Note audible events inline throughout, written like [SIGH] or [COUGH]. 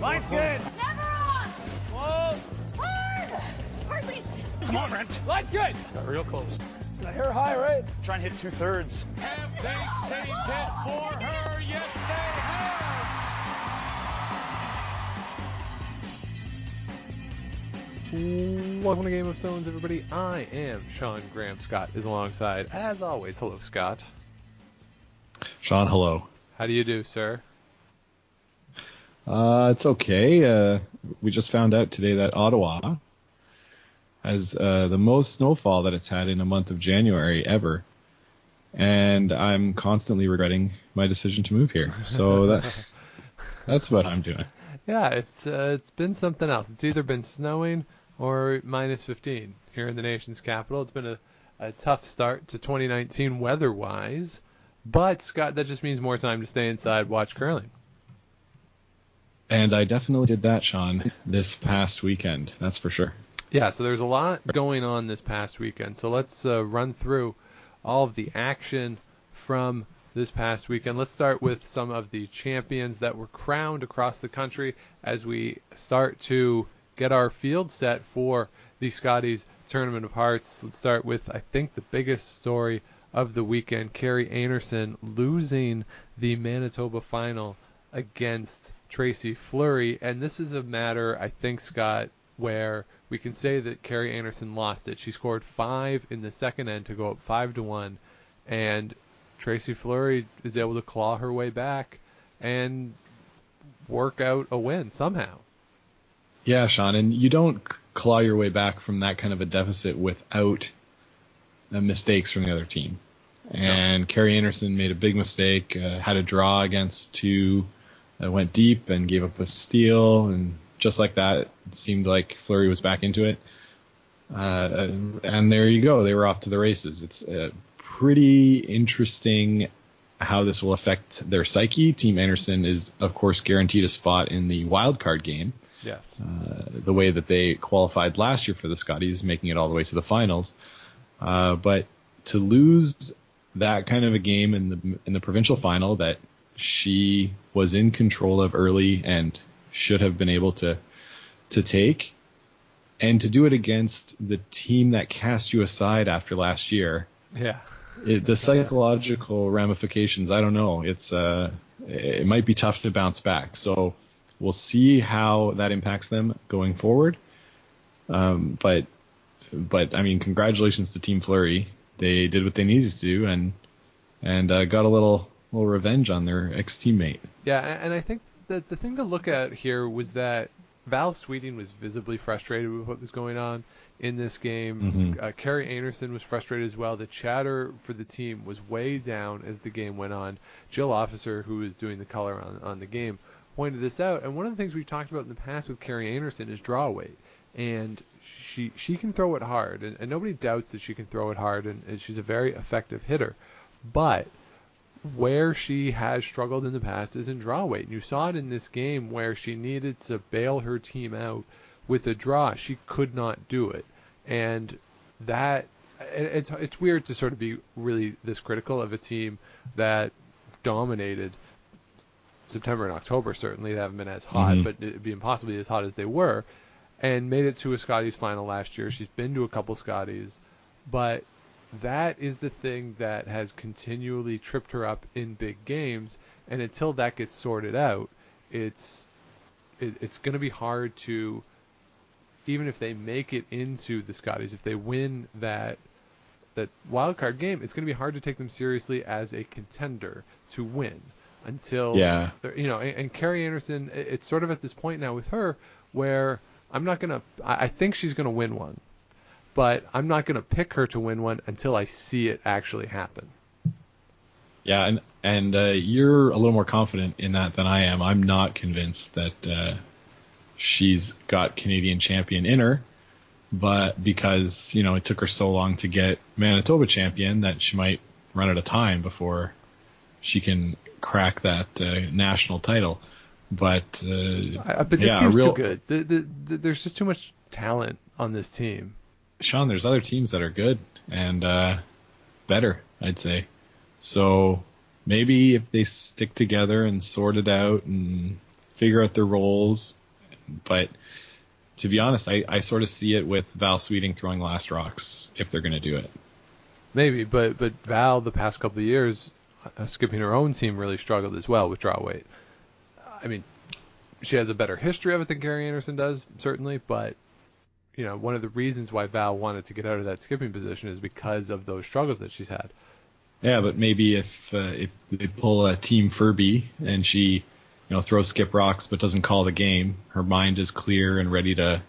Line's good. Never on. Whoa. Hard. Hard, Reese. Come on, Brent. Line's good. Got real close. The hair high, right? Try and hit two thirds. Have they saved it for her? Yes, they have. Welcome to Game of Stones, everybody. I am Sean Graham. Scott is alongside, as always. Hello, Scott. Sean, hello. How do you do, sir? Uh, it's okay. Uh, we just found out today that Ottawa has uh, the most snowfall that it's had in a month of January ever, and I'm constantly regretting my decision to move here. So [LAUGHS] that that's what I'm doing. Yeah, it's uh, it's been something else. It's either been snowing or minus 15 here in the nation's capital. It's been a, a tough start to 2019 weather-wise, but Scott, that just means more time to stay inside, watch curling. And I definitely did that, Sean, this past weekend. That's for sure. Yeah, so there's a lot going on this past weekend. So let's uh, run through all of the action from this past weekend. Let's start with some of the champions that were crowned across the country as we start to get our field set for the Scotties Tournament of Hearts. Let's start with, I think, the biggest story of the weekend Kerri Einarson losing the Manitoba final against Tracy Fleury. And this is a matter, I think, Scott, where we can say that Kerri Einarson lost it. She scored five in the second end to go up five to one, and Tracy Fleury is able to claw her way back and work out a win somehow. Yeah, Sean, and you don't claw your way back from that kind of a deficit without mistakes from the other team. And Kerri Einarson made a big mistake, uh, had a draw against two, uh, went deep and gave up a steal, and just like that, it seemed like Fleury was back into it. Uh, and there you go, they were off to the races. It's uh, pretty interesting how this will affect their psyche. Team Einarson is, of course, guaranteed a spot in the wild card game. Yes. Uh, the way that they qualified last year for the Scotties, making it all the way to the finals. Uh, but to lose that kind of a game in the in the provincial final that she was in control of early and should have been able to to take, and to do it against the team that cast you aside after last year. Yeah. It, the psychological ramifications, I don't know. It's uh, it might be tough to bounce back. So we'll see how that impacts them going forward. Um, but but I mean, congratulations to Team Fleury. They did what they needed to do and and uh, got a little little revenge on their ex teammate. Yeah, and I think that the thing to look at here was that Val Sweeting was visibly frustrated with what was going on in this game. Mhm. Uh, Kerri Einarson was frustrated as well. The chatter for the team was way down as the game went on. Jill Officer, who was doing the color on, on the game, pointed this out. And one of the things we've talked about in the past with Kerri Einarson is draw weight. And she she can throw it hard, and, and nobody doubts that she can throw it hard, and, and she's a very effective hitter. But where she has struggled in the past is in draw weight. And you saw it in this game where she needed to bail her team out with a draw. She could not do it. And that it's it's weird to sort of be really this critical of a team that dominated September and October. Certainly, they haven't been as hot, Mhm. but it'd be be as hot as they were. And made it to a Scotties final last year. She's been to a couple Scotties, but that is the thing that has continually tripped her up in big games. And until that gets sorted out, it's it, it's going to be hard to even if they make it into the Scotties, if they win that that wild card game, it's going to be hard to take them seriously as a contender to win until Yeah. you know. And, and Kerri Einarson, it's sort of at this point now with her where I'm not gonna. I, I think she's gonna win one, but I'm not gonna pick her to win one until I see it actually happen. Yeah, and and uh, you're a little more confident in that than I am. I'm not convinced that uh, she's got Canadian champion in her, but because you know it took her so long to get Manitoba champion that she might run out of time before she can crack that uh, national title. But uh, I, but this yeah, team's real, too good. The, the, the, there's just too much talent on this team. Sean, there's other teams that are good and uh, better, I'd say. So maybe if they stick together and sort it out and figure out their roles. But to be honest, I, I sort of see it with Val Sweeting throwing last rocks if they're going to do it. Maybe, but but Val the past couple of years, uh, skipping her own team really struggled as well with draw weight. I mean, she has a better history of it than Kerri Einarson does, certainly, but you know, one of the reasons why Val wanted to get out of that skipping position is because of those struggles that she's had. Yeah, but maybe if uh, if they pull a Team Ferbey and she, you know, throws skip rocks but doesn't call the game, her mind is clear and ready to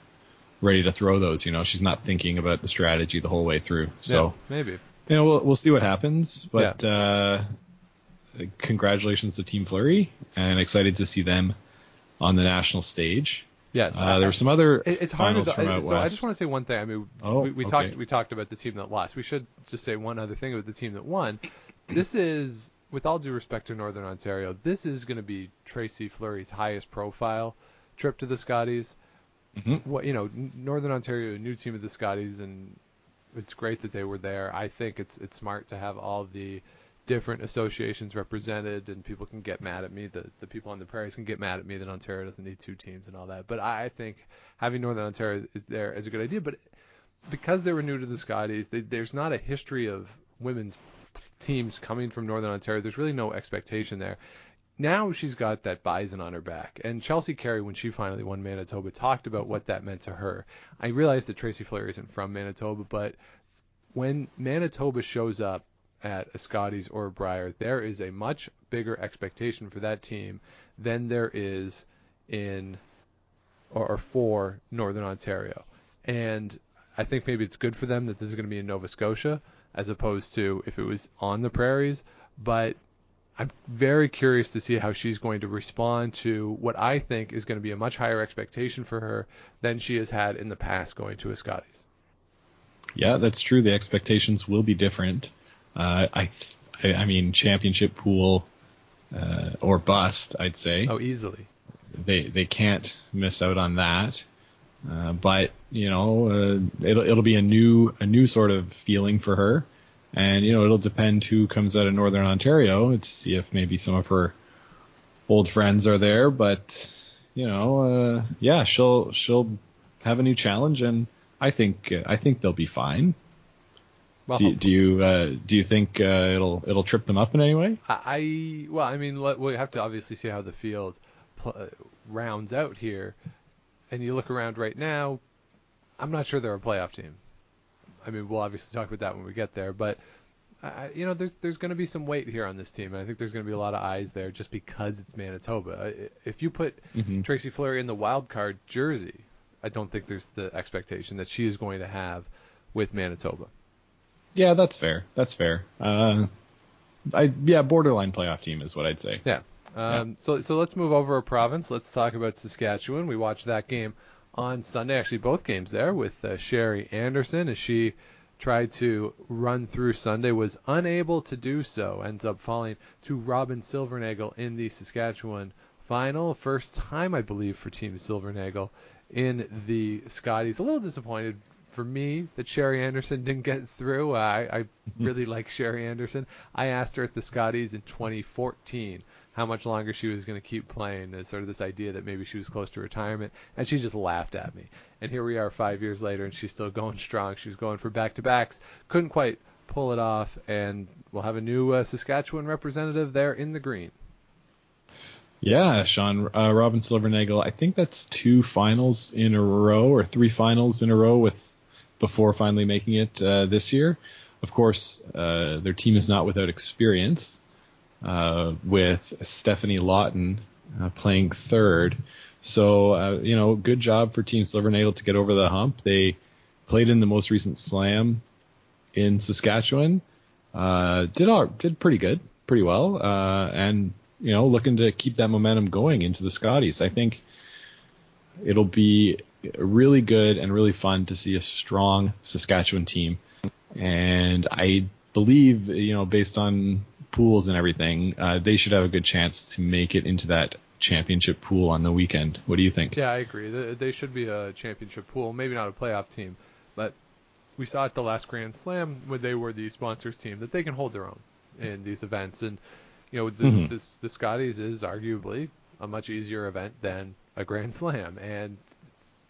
ready to throw those. You know, she's not thinking about the strategy the whole way through. So yeah, maybe. You know, we'll we'll see what happens, but yeah. uh, congratulations to Team Fleury and excited to see them on the national stage. Yes, uh, there were some other. It's hard to. From out so west. I just want to say one thing. I mean, oh, we, we okay. talked we talked about the team that lost. We should just say one other thing about the team that won. This is, with all due respect to Northern Ontario, this is going to be Tracy Fleury's highest profile trip to the Scotties. Mm-hmm. What you know, Northern Ontario, a new team of the Scotties, and it's great that they were there. I think it's it's smart to have all the different associations represented, and people can get mad at me. The the people on the prairies can get mad at me that Ontario doesn't need two teams and all that. But I think having Northern Ontario is there is a good idea. But because they were new to the Scotties, they, there's not a history of women's teams coming from Northern Ontario. There's really no expectation there. Now she's got that bison on her back. And Chelsea Carey, when she finally won Manitoba, talked about what that meant to her. I realize that Tracy Fleury isn't from Manitoba, but when Manitoba shows up at a Scotties or Brier, there is a much bigger expectation for that team than there is in or, or for Northern Ontario. And I think maybe it's good for them that this is going to be in Nova Scotia as opposed to if it was on the prairies. But I'm very curious to see how she's going to respond to what I think is going to be a much higher expectation for her than she has had in the past going to a Scotties. Yeah, that's true. The expectations will be different. Uh, I, I, I mean, championship pool uh, or bust, I'd say. Oh, easily. They they can't miss out on that. Uh, but you know, uh, it'll it'll be a new a new sort of feeling for her, and you know, it'll depend who comes out of Northern Ontario to see if maybe some of her old friends are there. But you know, uh, yeah, she'll she'll have a new challenge, and I think I think they'll be fine. Well, do, do you uh, do you think uh, it'll it'll trip them up in any way? I well, I mean, let, we have to obviously see how the field pl- uh, rounds out here, and you look around right now. I'm not sure they're a playoff team. I mean, we'll obviously talk about that when we get there, but I, you know, there's there's going to be some weight here on this team. And I think there's going to be a lot of eyes there just because it's Manitoba. If you put mm-hmm. Tracy Fleury in the wild card jersey, I don't think there's the expectation that she is going to have with Manitoba. Yeah, that's fair. That's fair. Uh, I yeah, borderline playoff team is what I'd say. Yeah. Um, Yeah. So so let's move over a province. Let's talk about Saskatchewan. We watched that game on Sunday. Actually, both games there with uh, Sherry Anderson as she tried to run through Sunday was unable to do so. Ends up falling to Robyn Silvernagle in the Saskatchewan final. First time I believe for Team Silvernagle in the Scotties. A little disappointed for me that Sherry Anderson didn't get through. I, I [LAUGHS] really like Sherry Anderson. I asked her at the Scotties in 2014 how much longer she was going to keep playing, as sort of this idea that maybe she was close to retirement, and she just laughed at me. And here we are five years later, and she's still going [LAUGHS] strong. She was going for back to backs, couldn't quite pull it off, and we'll have a new uh, Saskatchewan representative there in the green. Yeah, Sean uh, Robyn Silvernagle. I think that's two finals in a row or three finals in a row with before finally making it uh, this year. Of course, uh, their team is not without experience, uh, with Stephanie Lawton uh, playing third. So, uh, you know, good job for Team Silvernagle to get over the hump. They played in the most recent slam in Saskatchewan. Uh, did all, did pretty good, pretty well, and you know, looking to keep that momentum going into the Scotties. I think it'll be really good and really fun to see a strong Saskatchewan team. And I believe, you know, based on pools and everything, uh, they should have a good chance to make it into that championship pool on the weekend. What do you think? Yeah, I agree. They should be a championship pool, maybe not a playoff team, but we saw at the last Grand Slam when they were the sponsors team that they can hold their own in these events. And you know, the, Mhm. the, the Scotties is arguably a much easier event than a Grand Slam, and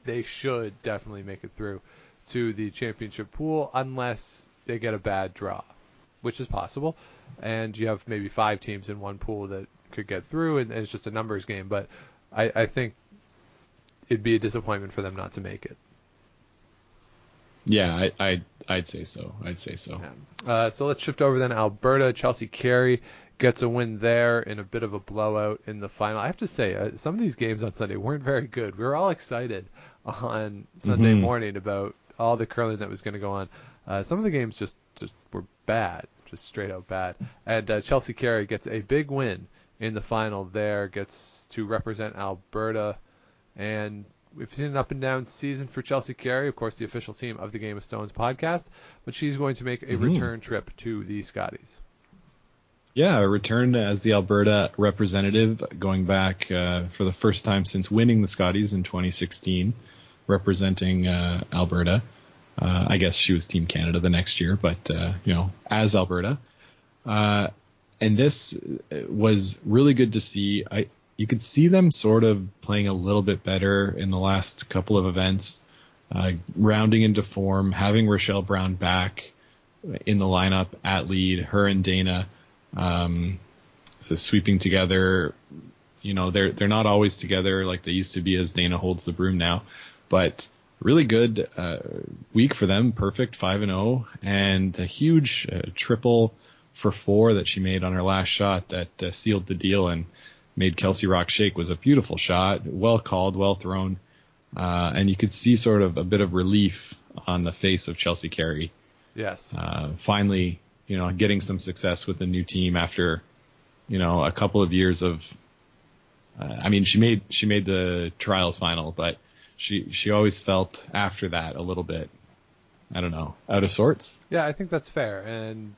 they should definitely make it through to the championship pool unless they get a bad draw, which is possible. And you have maybe five teams in one pool that could get through, and, and it's just a numbers game. But I, I think it'd be a disappointment for them not to make it. Yeah, I, I I'd say so. I'd say so. Uh, so let's shift over then. Alberta, Chelsea Carey gets a win there in a bit of a blowout in the final. I have to say, uh, some of these games on Sunday weren't very good. We were all excited on Sunday Mhm. morning about all the curling that was going to go on. Uh, some of the games just, just were bad, just straight out bad. And uh, Chelsea Carey gets a big win in the final there, gets to represent Alberta. And we've seen an up and down season for Chelsea Carey, of course, the official team of the Game of Stones podcast. But she's going to make a Mhm. return trip to the Scotties. Yeah, returned as the Alberta representative, going back uh, for the first time since winning the Scotties in 2016, representing uh, Alberta. Uh, I guess she was Team Canada the next year, but uh, you know, as Alberta. Uh, and this was really good to see. I you could see them sort of playing a little bit better in the last couple of events, uh, rounding into form, having Rochelle Brown back in the lineup at lead, her and Dana um, sweeping together. You know, they're they're not always together like they used to be as Dana holds the broom now, but really good uh, week for them. Perfect five and zero, and a huge uh, triple for four that she made on her last shot that uh, sealed the deal and made Kelsey Rocque shake. Was a beautiful shot, well called, well thrown, uh, and you could see sort of a bit of relief on the face of Chelsea Carey Yes. uh, finally, you know, getting some success with the new team after, you know, a couple of years of. Uh, I mean, she made she made the trials final, but she she always felt after that a little bit, I don't know, out of sorts. Yeah, I think that's fair. And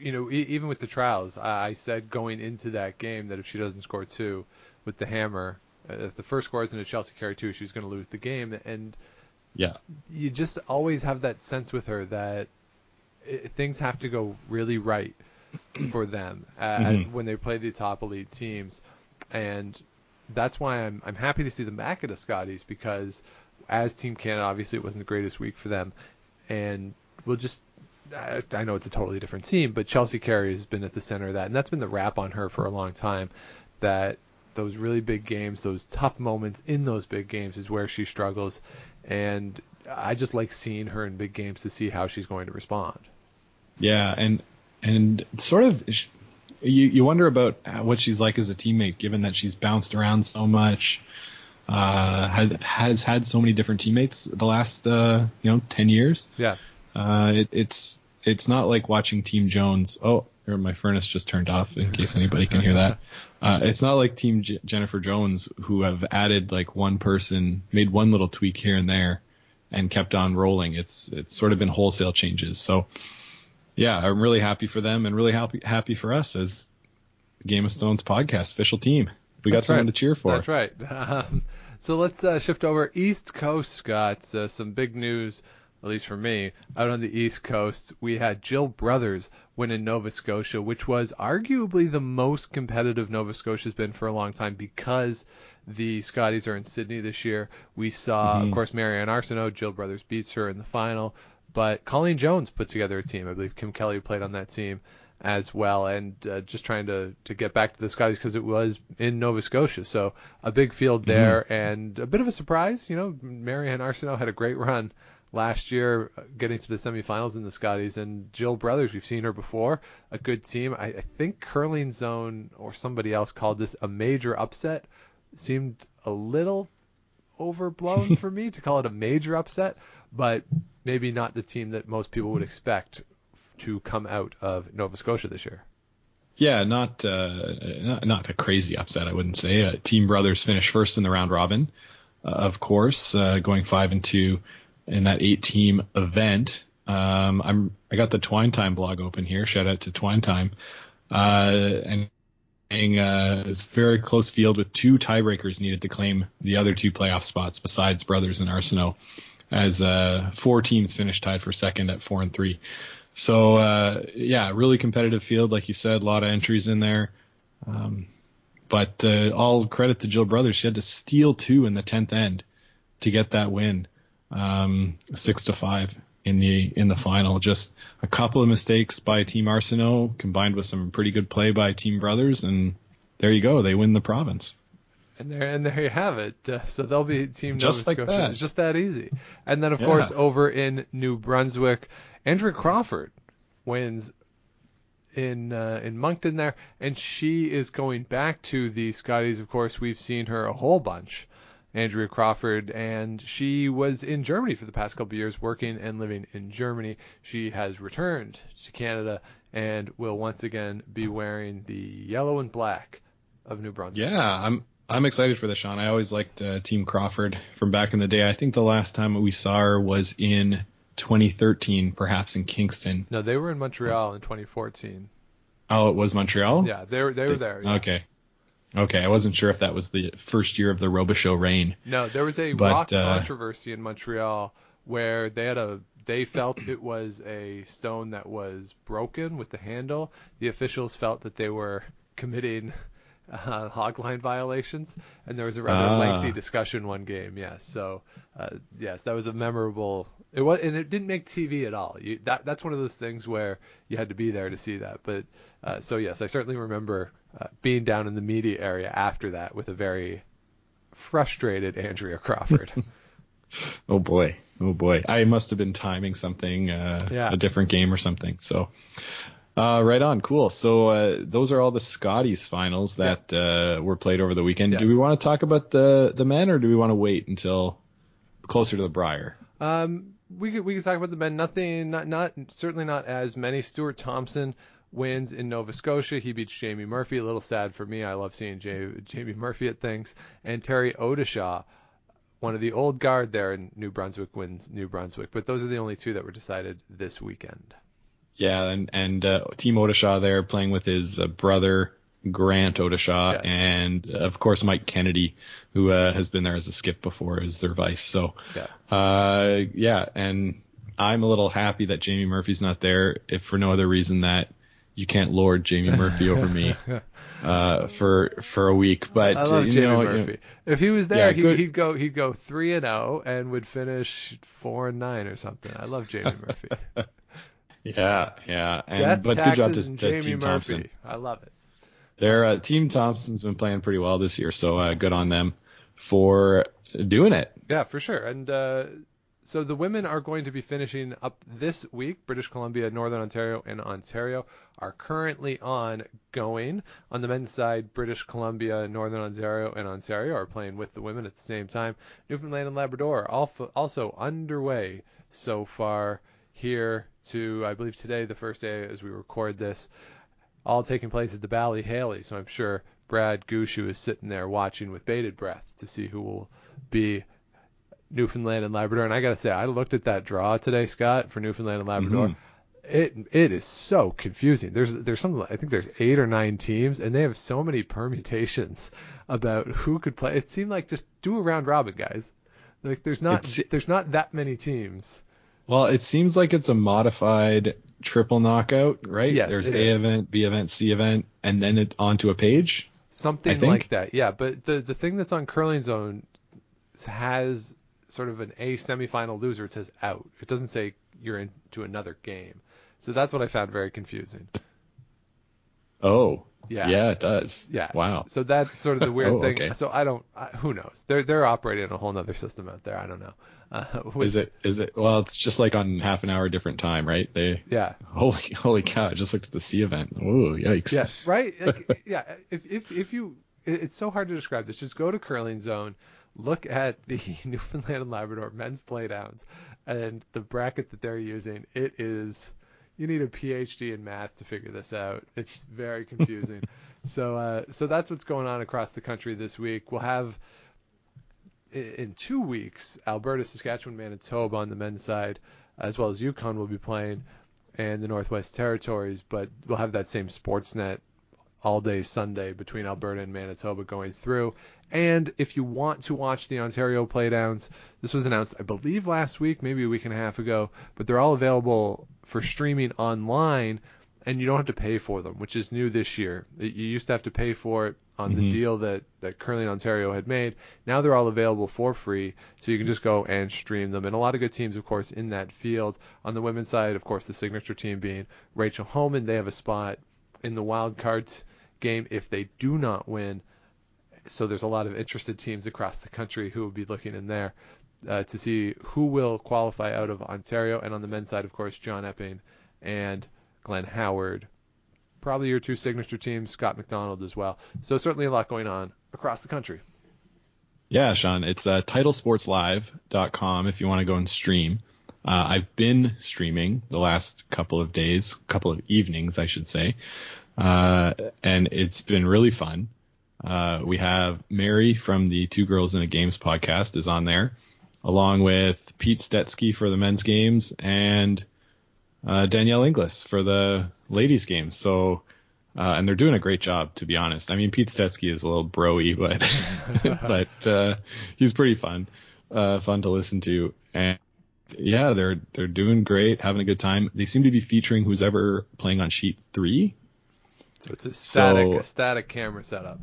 you know, e- even with the trials, I, I said going into that game that if she doesn't score two with the hammer, uh, if the first score isn't a Chelsea Carey two, she's going to lose the game. And Yeah, you just always have that sense with her that i things have to go really right for them uh, Mhm. when they play the top elite teams, and that's why I'm I'm happy to see them back at the Scotties because as Team Canada, obviously it wasn't the greatest week for them, and we'll just. I I know it's a totally different team, but Chelsea Carey has been at the center of that, and that's been the rap on her for a long time. That those really big games, those tough moments in those big games, is where she struggles, and I just like seeing her in big games to see how she's going to respond. yeah, and and sort of. You, you wonder about what she's like as a teammate, given that she's bounced around so much, uh, has, has had so many different teammates the last uh, you know ten years. Yeah. Uh, it, it's it's not like watching Team Jones. Oh, my furnace just turned off. In case anybody can hear that, [LAUGHS] uh, it's not like Team J- Jennifer Jones who have added like one person, made one little tweak here and there, and kept on rolling. It's it's sort of been wholesale changes. So, yeah, I'm really happy for them and really happy happy for us as Game of Stones podcast official team. We got That's someone right. to cheer for. That's right. [LAUGHS] Um, so let's uh, shift over East Coast, Scott. Uh, some big news, at least for me, out on the East Coast. We had Jill Brothers win in Nova Scotia, which was arguably the most competitive Nova Scotia's been for a long time because the Scotties are in Sydney this year. We saw, of Mhm. course, Mary-Anne Arsenault. Jill Brothers beats her in the final, but Colleen Jones put together a team. I believe Kim Kelly played on that team as well, and uh, just trying to to get back to the Scotties because it was in Nova Scotia, so a big field there and a bit of a surprise. You know, Mary-Anne Arsenault had a great run last year, uh, getting to the semifinals in the Scotties, and Jill Brothers, we've seen her before, a good team. I, I think Curling Zone or somebody else called this a major upset. Seemed a little overblown [LAUGHS] for me to call it a major upset, but maybe not the team that most people would expect to come out of Nova Scotia this year. Yeah, not uh, not, a crazy upset, I wouldn't say. Uh, Team Brothers finished first in the round robin, uh, of course, uh, going five and two in that eight team event. Um, I'm I got the Twine Time blog open here. Shout out to Twine Time, uh, and uh, it's very close field with two tiebreakers needed to claim the other two playoff spots besides Brothers and Arsenault, as uh, four teams finished tied for second at four and three. So uh, yeah, really competitive field, like you said, a lot of entries in there. Um, but uh, all credit to Jill Brothers. She had to steal two in the tenth end to get that win, um, six to five in the in the final. Just a couple of mistakes by Team Arsenault combined with some pretty good play by Team Brothers, and there you go. They win the province. And there, and there you have it. Uh, so they'll be Team Just Nova like Scotia. that. It's just that easy. And then, of Yeah. course, over in New Brunswick, Andrea Crawford wins in uh, in Moncton there, and she is going back to the Scotties. Of course, we've seen her a whole bunch, Andrea Crawford, and she was in Germany for the past couple of years, working and living in Germany. She has returned to Canada and will once again be wearing the yellow and black of New Brunswick. Yeah, I'm I'm excited for this, Sean. I always liked uh, Team Crawford from back in the day. I think the last time we saw her was in 2013, perhaps in Kingston. No, they were in Montreal in 2014. Oh, it was Montreal. Yeah, they were they were there. yeah. Okay. Okay, I wasn't sure if that was the first year of the Robichaux reign. No, there was a But, rock uh, controversy in Montreal where they had a they felt it was a stone that was broken with the handle. The officials felt that they were [LAUGHS] committing uh, hogline violations, and there was a rather Ah. lengthy discussion one game. Yes, so uh, yes, that was a memorable. It was, and it didn't make TV at all. You, that that's one of those things where you had to be there to see that. But uh, so yes, I certainly remember uh, being down in the media area after that with a very frustrated Andrea Crawford. [LAUGHS] Oh boy, oh boy. I must have been timing something, uh, Yeah. a different game or something. So, uh, right on, cool. So uh, those are all the Scotties finals that uh, were played over the weekend. Yeah. Do we want to talk about the the men, or do we want to wait until closer to the Brier? Um, we could we could talk about the men. Nothing, not not certainly not as many. Stuart Thompson wins in Nova Scotia. He beats Jamie Murphy. A little sad for me. I love seeing Jay, Jamie Murphy at things. And Terry Odishaw, one of the old guard there in New Brunswick, wins New Brunswick. But those are the only two that were decided this weekend. Yeah, and and uh, Team Odishaw there playing with his uh, brother Grant Odishaw, Yes. and of course Mike Kennedy, who uh, has been there as a skip before is their vice. So, Yeah. uh, yeah, and I'm a little happy that Jamie Murphy's not there, if for no other reason that you can't lord Jamie Murphy over me [LAUGHS] uh, for for a week. But I love you Jamie know, you know, Murphy. if he was there, Yeah, he, he'd go he'd go three and zero and would finish four and nine or something. I love Jamie [LAUGHS] Murphy. Yeah, yeah, and Death, but taxes, good job to, and Jamie Team Murphy. Thompson. I love it. Their uh, Team Thompson's been playing pretty well this year, so uh, good on them for doing it. Yeah, for sure. And uh, so the women are going to be finishing up this week. British Columbia, Northern Ontario, and Ontario are currently on going. On the men's side, British Columbia, Northern Ontario, and Ontario are playing with the women at the same time. Newfoundland and Labrador also underway so far here to, I believe, today, the first day as we record this all taking place at the Bally Haly. So I'm sure Brad Gushue is sitting there watching with bated breath to see who will be Newfoundland and Labrador. And I gotta say, I looked at that draw today, Scott, for Newfoundland and Labrador. Mhm. It it is so confusing. There's there's something I think there's eight or nine teams, and they have so many permutations about who could play. It seemed like just do a round robin, guys. Like there's not It's- there's not that many teams. Well, it seems like it's a modified triple knockout, right? Yes, There's A is. event, B event, C event, and then it onto a page. Something like that, yeah. But the the thing that's on Curling Zone has sort of an A semifinal loser. It says out. It doesn't say you're into another game. So that's what I found very confusing. Oh, Yeah. yeah, it does. Yeah. Wow. So that's sort of the weird [LAUGHS] Oh, thing. okay. So I don't. I, who knows? They're they're operating a whole other system out there. I don't know. Uh, [LAUGHS] with- Is it? Is it? Well, it's just like on half an hour different time, right? They. Yeah. Holy, holy cow! I just looked at the C event. Ooh, yikes. Yes, right. [LAUGHS] Like, yeah, if if if you, it's so hard to describe this. Just go to Curling Zone, look at the Newfoundland and Labrador men's playdowns, and the bracket that they're using. It is, you need a PhD in math to figure this out. It's very confusing. [LAUGHS] so uh, so that's what's going on across the country this week. We'll have in two weeks, Alberta, Saskatchewan, Manitoba on the men's side, as well as Yukon will be playing, and the Northwest Territories. But we'll have that same Sportsnet all day Sunday between Alberta and Manitoba going through. And if you want to watch the Ontario playdowns, this was announced, I believe, last week, maybe a week and a half ago, but they're all available for streaming online. and you don't have to pay for them, which is new this year. You used to have to pay for it on the Mhm. deal that, that Curling Ontario had made. Now they're all available for free, so you can just go and stream them. And a lot of good teams, of course, in that field. On the women's side, of course, the signature team being Rachel Homan. They have a spot in the wild cards game if they do not win. So there's a lot of interested teams across the country who will be looking in there uh, to see who will qualify out of Ontario. And on the men's side, of course, John Epping and Glenn Howard. Probably your two signature teams, Scott McDonald as well. So certainly a lot going on across the country. Yeah, Sean, it's uh, titlesportslive.com if you want to go and stream. Uh, I've been streaming the last couple of days, couple of evenings, I should say, uh, and it's been really fun. Uh, we have Mary from the Two Girls in a Games podcast is on there, along with Pete Stetsky for the men's games and uh, Danielle Inglis for the ladies games. So, uh, and they're doing a great job, to be honest. I mean, Pete Stetsky is a little broy, [LAUGHS] but [LAUGHS] but uh, he's pretty fun, uh, fun to listen to, and yeah, they're they're doing great, having a good time. They seem to be featuring who's ever playing on sheet three. So it's a static, So- a static camera setup.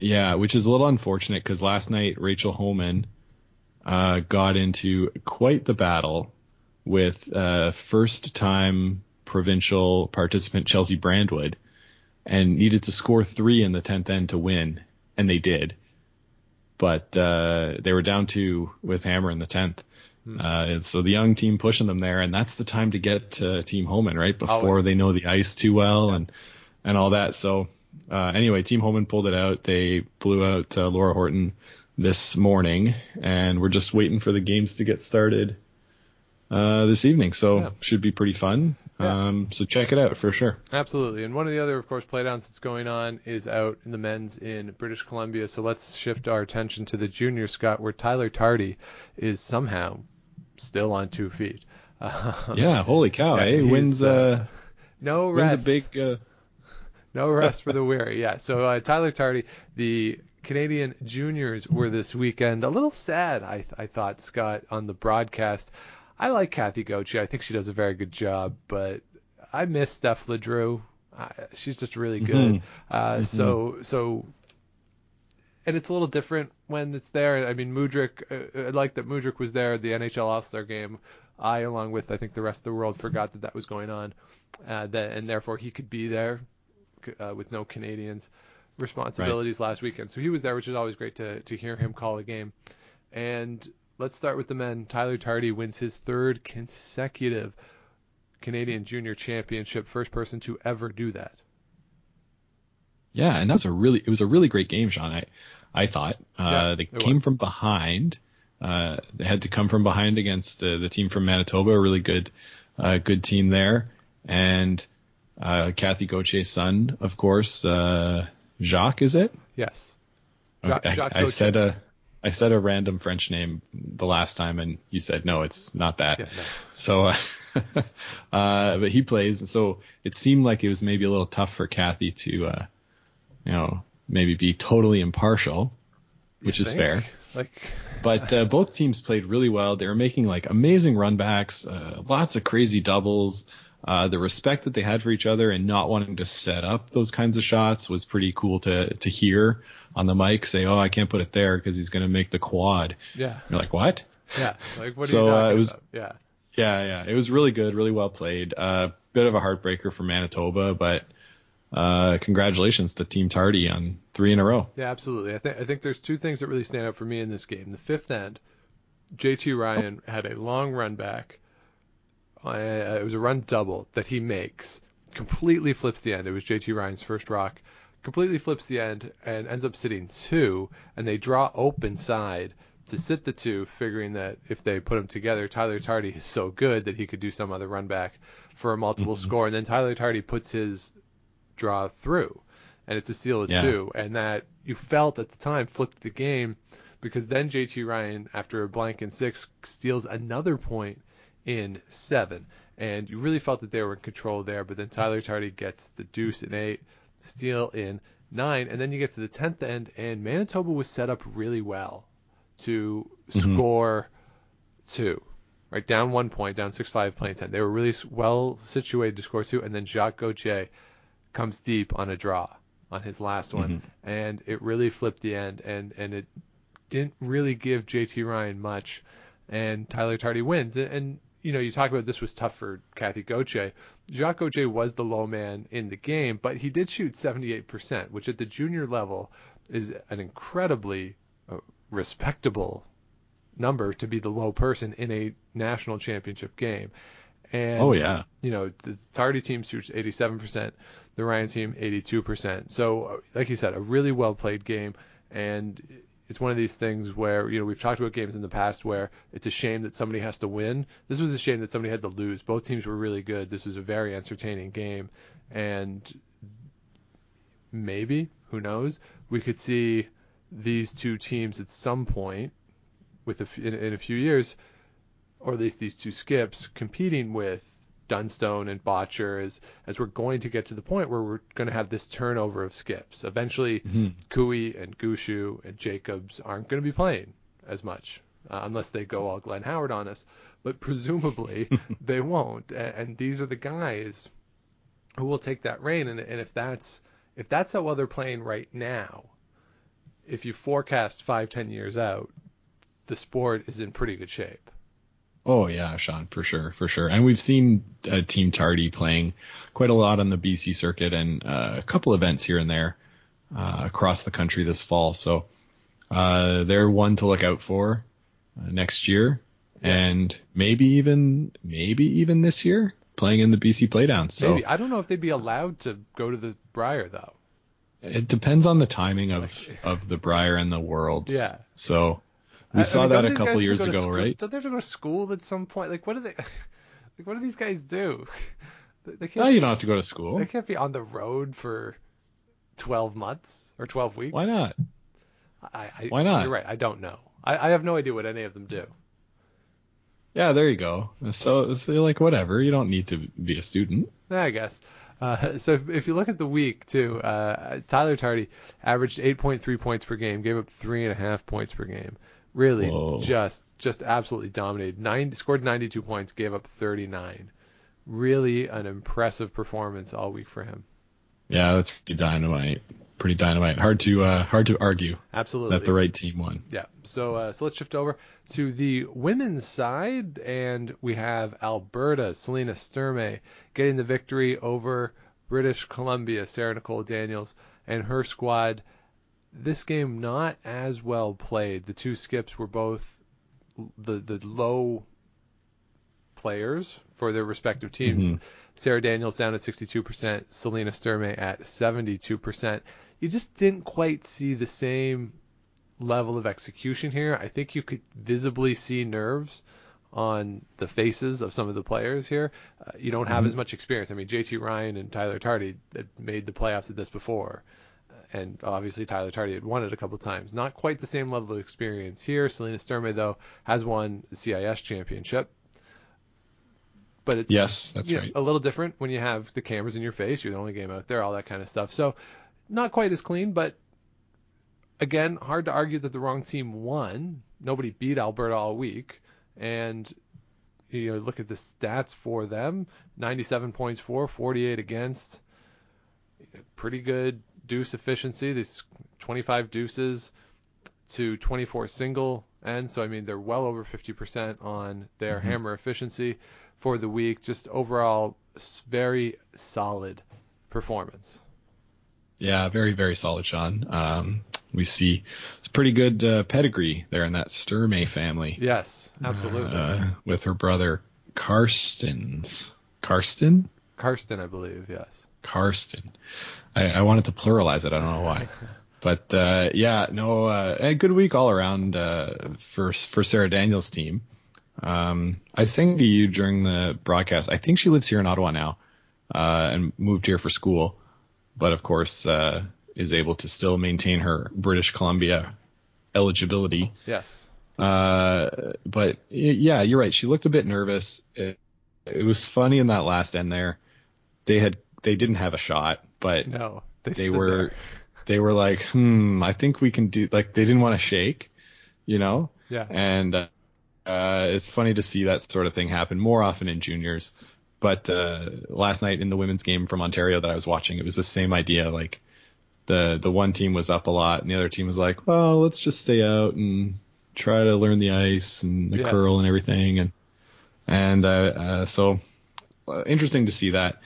Yeah, which is a little unfortunate because last night Rachel Homan uh, got into quite the battle with uh, first time provincial participant Chelsea Brandwood and needed to score three in the 10th end to win, and they did. But uh, they were down two with Hammer in the 10th. Uh, and so the young team pushing them there, and that's the time to get to Team Homan, right? Before Always. they know the ice too well and and all that. So uh, anyway, Team Homan pulled it out. They blew out uh, Laura Horton this morning, and we're just waiting for the games to get started uh, this evening. So Yeah. should be pretty fun. Yeah. Um, so check it out for sure. Absolutely. And one of the other, of course, playdowns that's going on is out in the men's in British Columbia. So let's shift our attention to the junior Scott, where Tyler Tardi is somehow still on two feet. Um, [LAUGHS] Yeah, holy cow! yeah, eh? wins uh, uh, no wins rest. a big. Uh, [LAUGHS] No rest for the weary. Yeah. So uh, Tyler Tardi, the Canadian juniors were this weekend. A little sad, I, I thought, Scott, on the broadcast. I like Cathy Gauthier. I think she does a very good job, but I miss Steph LeDrew. She's just really good. Mhm. Uh, So so. And it's a little different when it's there. I mean, Mudrik, uh, I like that Mudrik was there at the NHL All-Star game. I, along with I think the rest of the world, forgot that that was going on, uh, that and therefore he could be there uh, with no Canadians responsibilities last weekend. So he was there, which is always great to to hear him call a game. And let's start with the men. Tyler Tardi wins his third consecutive Canadian Junior Championship, first person to ever do that. Yeah, and that was a really it was a really great game, Sean. I I thought uh, Yeah, they came was. from behind. Uh, they had to come from behind against uh, the team from Manitoba, a really good uh, good team there, and uh, Cathy Gauthier's son, of course, uh, Jacques, is it? Yes. Okay, Jacques- I, I said a I said a random French name the last time, and you said no, it's not that. Yeah, no. So, uh, [LAUGHS] uh, but he plays, and so it seemed like it was maybe a little tough for Cathy to, uh, you know, maybe be totally impartial, which is Think? fair. Like, But uh, both teams played really well. They were making like amazing runbacks, uh, lots of crazy doubles. Uh, the respect that they had for each other and not wanting to set up those kinds of shots was pretty cool to to hear on the mic. Say, "Oh, I can't put it there because he's going to make the quad." yeah, You're like, "What?" yeah. Like, what are So, you uh, it was- about? Yeah. Yeah, yeah, it was really good, really well played. Uh, bit of a heartbreaker for Manitoba, but uh, congratulations to Team Tardi on three in a row. Yeah, absolutely. I think I think there's two things that really stand out for me in this game. The fifth end, JT Ryan had a long run back. Uh, it was a run double that he makes, completely flips the end. It was JT Ryan's first rock, completely flips the end and ends up sitting two, and they draw open side to sit the two, figuring that if they put them together, Tyler Tardi is so good that he could do some other run back for a multiple score, and then Tyler Tardi puts his draw through, and it's a steal of Yeah. two, and that you felt at the time flipped the game because then JT Ryan, after a blank in six, steals another point in seven, and you really felt that they were in control there. But then Tyler Tardi gets the deuce in eight, steal in nine, and then you get to the tenth end, and Manitoba was set up really well to Mhm. score two. right? Down one point, down six five, playing ten. They were really well situated to score two, and then Jacques Gauthier comes deep on a draw on his last one, and it really flipped the end, and and it didn't really give JT Ryan much, and Tyler Tardi wins. And you know, you talk about this was tough for Cathy Gauthier. Jacques Gauthier was the low man in the game, but he did shoot 78%, which at the junior level is an incredibly uh, respectable number to be the low person in a national championship game. And Oh yeah. you know, the Tardi team shoots 87%, the Ryan team 82%. So, uh, like you said, a really well played game, and it's one of these things where you know we've talked about games in the past where it's a shame that somebody has to win. This was a shame that somebody had to lose. Both teams were really good. This was a very entertaining game, and maybe who knows we could see these two teams at some point with in, in a few years or at least these two skips competing with Dunstone and Bottcher as as we're going to get to the point where we're going to have this turnover of skips. Eventually, Mhm. Cooey and Gushue and Jacobs aren't going to be playing as much uh, unless they go all Glenn Howard on us. But presumably [LAUGHS] they won't. And, and these are the guys who will take that reign. And, and if that's if that's how well they're playing right now, if you forecast five ten years out, the sport is in pretty good shape. Oh yeah, Sean, for sure, for sure. And we've seen uh, Team Tardi playing quite a lot on the BC circuit and uh, a couple events here and there uh, across the country this fall. So uh, they're one to look out for uh, next year, and maybe even maybe even this year playing in the BC Playdowns. So Maybe I don't know if they'd be allowed to go to the Brier though. it depends on the timing of [LAUGHS] of the Brier and the Worlds. Yeah. So we I- I saw mean, that a couple guys have to years ago, school- right? Don't they have to go to school at some point? Like what do they? [LAUGHS] Like what do these guys do? [LAUGHS] They they can't. No, you don't have to go to school. They can't be on the road for twelve months or twelve weeks. Why not? I, I, Why not? You're right. I don't know. I, I have no idea what any of them do. Yeah, there you go. So, so like whatever, you don't need to be a student. Yeah, I guess. Uh, [LAUGHS] so if, if you look at the week too, uh, Tyler Tardi averaged 8.3 points per game, gave up three and a half points per game. Really, Whoa. just just absolutely dominated. Nine scored 92 points, gave up 39. Really an impressive performance all week for him. Yeah, that's pretty dynamite. Pretty dynamite. Hard to uh, hard to argue Absolutely. that the right team won. Yeah. So uh, so let's shift over to the women's side, and we have Alberta, Selena Sturmay getting the victory over British Columbia, Sarah Nicole Daniels and her squad. This game not as well played. The two skips were both the the low players for their respective teams. Mhm. Sarah Daniels down at 62%, Selena Sturmay at 72%. You just didn't quite see the same level of execution here. I think you could visibly see nerves on the faces of some of the players here. Uh, you don't have as much experience. I mean, JT Ryan and Tyler Tardi made the playoffs at this before. And obviously Tyler Tardi had won it a couple times. Not quite the same level of experience here. Selena Sturmay, though, has won the CIS championship. But it's Yes, that's you know, right. a little different when you have the cameras in your face. You're the only game out there, all that kind of stuff. So, not quite as clean, but again, hard to argue that the wrong team won. Nobody beat Alberta all week, and you know, look at the stats for them: 97 points for, 48 against. Pretty good deuce efficiency. These 25 deuces to 24 single end. So I mean, they're well over 50% on their hammer efficiency for the week. Just overall, very solid performance. Yeah, very very solid, Sean. Um, we see it's pretty good uh, pedigree there in that Sturmay family. Yes, absolutely. Uh, with her brother Karstens. Karsten? Karsten, I believe. Yes. Karsten. I, I wanted to pluralize it. I don't know why. [LAUGHS] But uh, yeah, no, uh, a good week all around uh, for for Sarah Daniels' team. Um, I was saying to you during the broadcast, I think she lives here in Ottawa now uh, and moved here for school, but of course uh, is able to still maintain her British Columbia eligibility. Yes. Uh, but yeah, you're right. She looked a bit nervous. It, it was funny in that last end there. They had they didn't have a shot, but No. They, they were there. they were like, hmm, I think we can do like they didn't want to shake, you know, Yeah. and uh, uh, it's funny to see that sort of thing happen more often in juniors. But uh, last night in the women's game from Ontario that I was watching, it was the same idea. Like the the one team was up a lot, and the other team was like, "Well, let's just stay out and try to learn the ice and the Yes. curl and everything." And and uh, uh, so uh, interesting to see that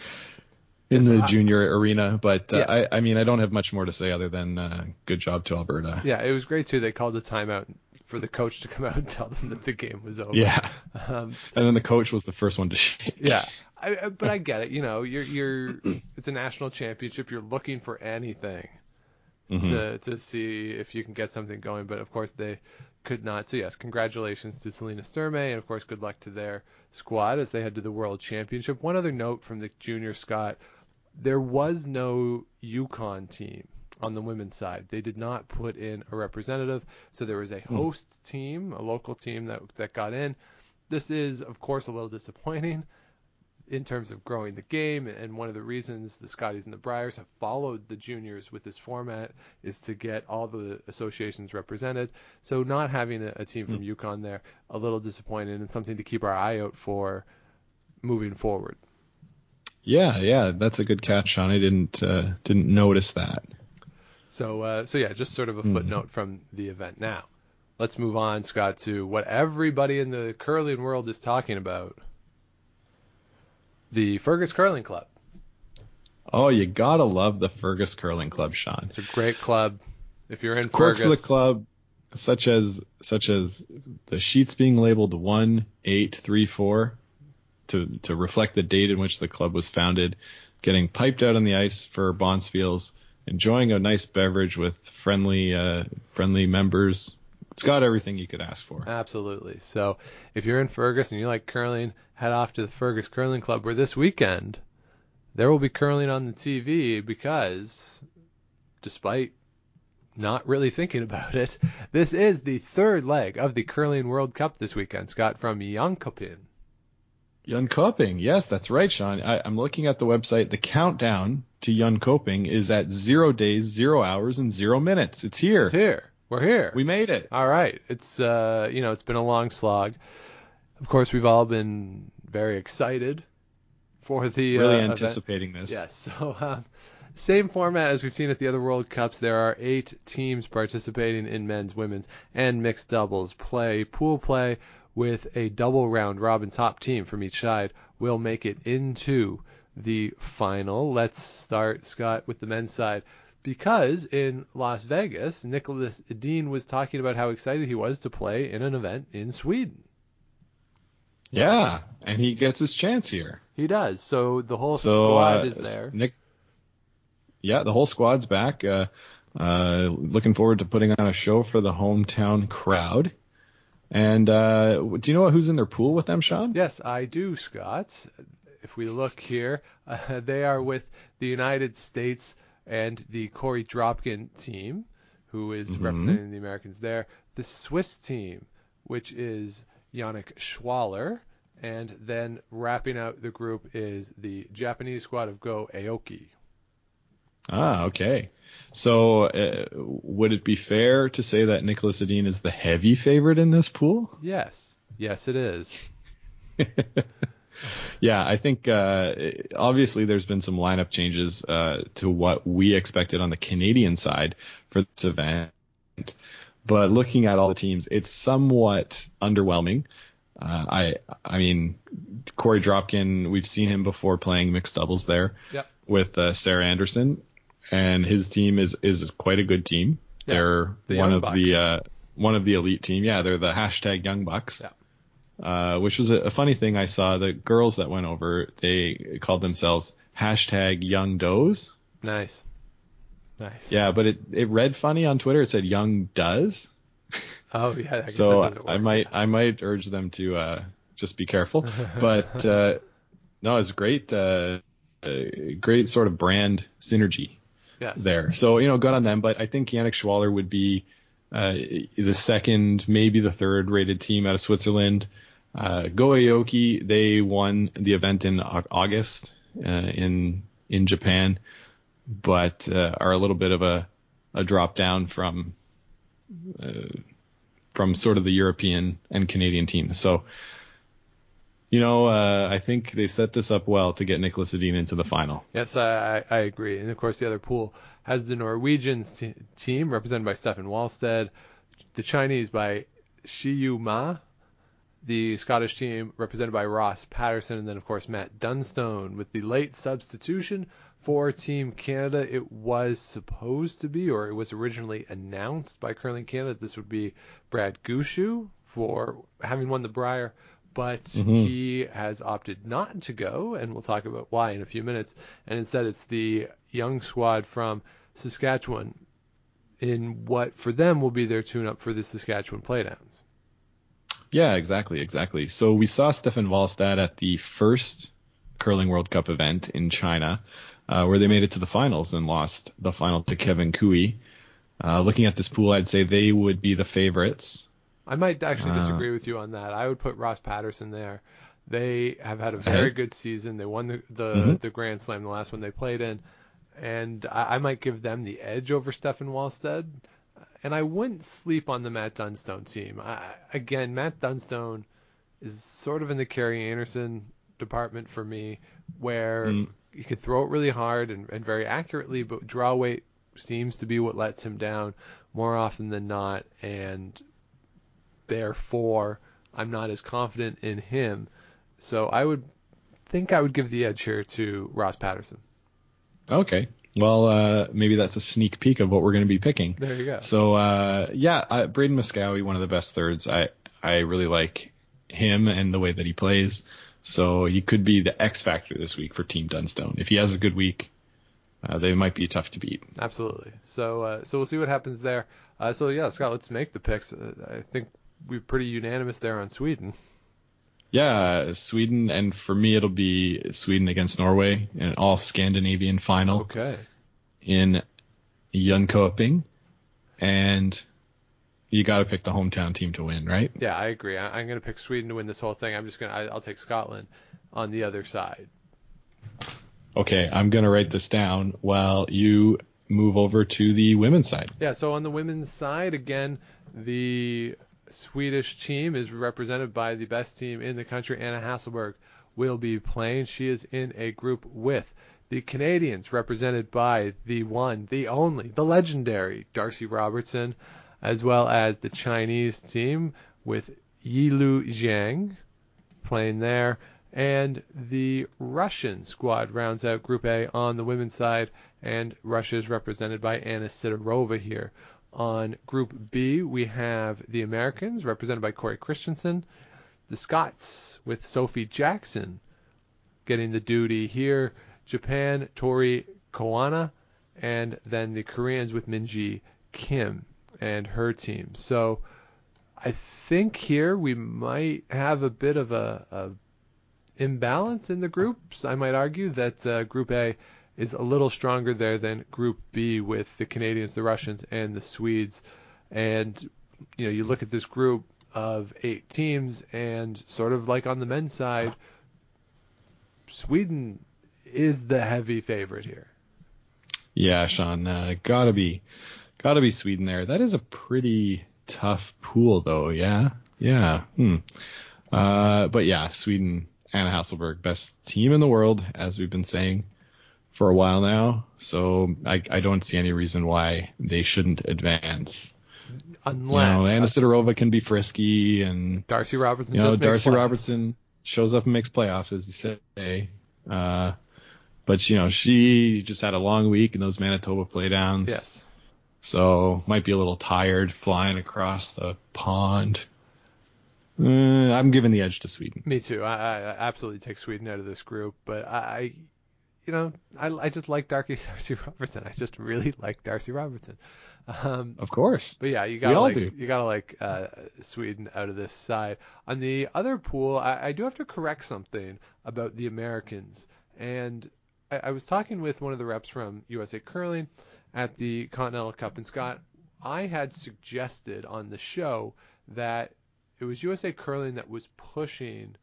in the junior arena. But uh, Yeah. I, I mean, I don't have much more to say other than uh, good job to Alberta. Yeah, it was great too. They called a timeout for the coach to come out and tell them that the game was over. Yeah. Um, And then the coach was the first one to shake. yeah. I, but I get it. You know, you're you're it's a national championship. You're looking for anything Mhm. to to see if you can get something going. But of course they could not. So yes, congratulations to Selena Sturmay, and of course good luck to their squad as they head to the World Championship. One other note from the junior Scott, there was no Yukon team on the women's side. They did not put in a representative, so there was a hmm. host team, a local team that that got in. This is of course a little disappointing in terms of growing the game, and one of the reasons the Scotties and the Briers have followed the juniors with this format is to get all the associations represented. So not having a, a team from hmm. Yukon there, a little disappointing, and something to keep our eye out for moving forward. Yeah, yeah, that's a good catch, Sean. I didn't uh, didn't notice that. So, uh, so yeah, just sort of a footnote from the event. Now, let's move on, Scott, to what everybody in the curling world is talking about: the Fergus Curling Club. Oh, you gotta love the Fergus Curling Club, Sean. It's a great club. If you're in Quirks Fergus, of the club, such as such as the sheets being labeled one eight three four, to to reflect the date in which the club was founded, getting piped out on the ice for Bonspiels, enjoying a nice beverage with friendly uh, friendly members. It's got everything you could ask for. Absolutely. So if you're in Fergus and you like curling, head off to the Fergus Curling Club where this weekend there will be curling on the TV because despite not really thinking about it, this is the third leg of the Curling World Cup this weekend, Scott, from Jönköping. Jönköping, yes, that's right, Sean. I, I'm looking at the website. The countdown to Jönköping is at zero days, zero hours, and zero minutes. It's here. It's here. We're here. We made it. All right. It's uh, you know, it's been a long slog. Of course, we've all been very excited for the Really uh, event. anticipating this. Yes. [LAUGHS] So, um, same format as we've seen at the other World Cups. There are eight teams participating in men's, women's, and mixed doubles play. Pool play with a double round robin top team from each side will make it into the final. Let's start, Scott, with the men's side. Because in Las Vegas, Niklas Edin was talking about how excited he was to play in an event in Sweden. Yeah, and he gets his chance here. He does. So the whole So squad uh, is there. Nick, yeah, the whole squad's back. Uh, uh, looking forward to putting on a show for the hometown crowd. And uh, do you know who's in their pool with them, Sean? Yes, I do, Scott. If we look here, uh, [LAUGHS] they are with the United States and the Korey Dropkin team, who is Mhm. representing the Americans there. The Swiss team, which is Yannick Schwaller, and then wrapping out the group is the Japanese squad of Go Aoki. Ah, okay. So uh, would it be fair to say that Niklas Edin is the heavy favorite in this pool? Yes, yes, it is. [LAUGHS] yeah, I think uh, obviously there's been some lineup changes uh, to what we expected on the Canadian side for this event. But looking at all the teams, it's somewhat underwhelming. Uh, I I mean, Korey Dropkin, we've seen him before playing mixed doubles there Yep. with uh, Sarah Anderson, and his team is is quite a good team. Yeah, They're the one of the uh, one of the elite team. Yeah, they're the hashtag Young Bucks. Yeah. Uh, which was a, a funny thing I saw. The girls that went over, they called themselves hashtag Young Does. Nice, nice. Yeah, but it, it read funny on Twitter. It said Young Does. [LAUGHS] Oh yeah. I guess So I work. might I might urge them to uh, just be careful. [LAUGHS] But uh, no, it's great. Uh, uh, great sort of brand synergy There. So you know, good on them. But I think Yannick Schwaller would be uh, the second, maybe the third rated team out of Switzerland. Uh, they won the event in August uh, in in Japan, but uh, are a little bit of a a drop down from uh, from sort of the European and Canadian teams. So, you know, uh, I think they set this up well to get Niklas Edin into the final. Yes, I, I agree. And of course, the other pool has the Norwegian t- team represented by Steffen Walstad, the Chinese by Shiyu Ma, the Scottish team represented by Ross Paterson, and then of course Matt Dunstone. With the late substitution for Team Canada, it was supposed to be, or it was originally announced by Curling Canada, this would be Brad Gushue for having won the Brier, but Mm-hmm. he has opted not to go, and we'll talk about why in a few minutes. And instead, it's the young squad from Saskatchewan in what for them will be their tune-up for the Saskatchewan Playdowns. Yeah, exactly, exactly. So we saw Steffen Walstad at the first Curling World Cup event in China, uh, where they made it to the finals and lost the final to Kevin Koe. Uh, looking at this pool, I'd say they would be the favorites. I might actually Uh, disagree with you on that. I would put Ross Paterson there. They have had a very good season. They won the the, Mhm. the Grand Slam, the last one they played in, and I, I might give them the edge over Steffen Walstad. And I wouldn't sleep on the Matt Dunstone team. I, again, Matt Dunstone is sort of in the Kerri Einarson department for me, where Mm. he can throw it really hard and, and very accurately, but draw weight seems to be what lets him down more often than not. And therefore I'm not as confident in him. So I would think I would give the edge here to Ross Paterson. Okay. Well, uh, maybe that's a sneak peek of what we're going to be picking. There you go. So uh, yeah, uh, Braeden Moskowy, one of the best thirds. I I really like him and the way that he plays. So he could be the X factor this week for Team Dunstone. If he has a good week, uh, they might be tough to beat. Absolutely. So uh, so we'll see what happens there. Uh, so yeah, Scott, let's make the picks. Uh, I think we're pretty unanimous there on Sweden. Yeah, Sweden, and for me it'll be Sweden against Norway in an all Scandinavian final Okay. in Jönköping, and you got to pick the hometown team to win, right? Yeah, I agree. I, I'm going to pick Sweden to win this whole thing. I'm just going to I'll take Scotland on the other side. Okay, I'm gonna write this down while you move over to the women's side. Yeah, so on the women's side, again, the Swedish team is represented by the best team in the country. Anna Hasselborg will be playing. She is in a group with the Canadians, represented by the one, the only, the legendary Darcy Robertson, as well as the Chinese team with Yilu Zhang playing there. And the Russian squad rounds out Group A on the women's side, and Russia is represented by Anna Sidorova here. On Group B, we have the Americans, represented by Cory Christensen, the Scots with Sophie Jackson getting the duty here, Japan, Tori Koana, and then the Koreans with Minji Kim and her team. So I think here we might have a bit of a, a imbalance in the groups. I might argue that uh, Group A is a little stronger there than Group B with the Canadians, the Russians, and the Swedes. And you know, you look at this group of eight teams, and sort of like on the men's side, Sweden is the heavy favorite here. Yeah, Sean, uh, gotta be, gotta be Sweden there. That is a pretty tough pool, though. Yeah, yeah. Hmm. Uh, but yeah, Sweden, Anna Hasselborg, best team in the world, as we've been saying for a while now. So I, I don't see any reason why they shouldn't advance. Unless you know, Anna uh, Sidorova can be frisky, and Darcy Robertson you know Darcy playoffs. Robertson shows up and makes playoffs, as you say. Uh, but you know she just had a long week in those Manitoba playdowns. Yes. So might be a little tired flying across the pond. Uh, I'm giving the edge to Sweden. Me too. I, I absolutely take Sweden out of this group, but I you know, I, I just like Darcy, [LAUGHS] Darcy Robertson. I just really like Darcy Robertson. Um, Of course. but yeah, you gotta like you gotta like uh, Sweden out of this side. On the other pool, I, I do have to correct something about the Americans, and I, I was talking with one of the reps from USA Curling at the Continental Cup, and Scott, I had suggested on the show that it was USA Curling that was pushing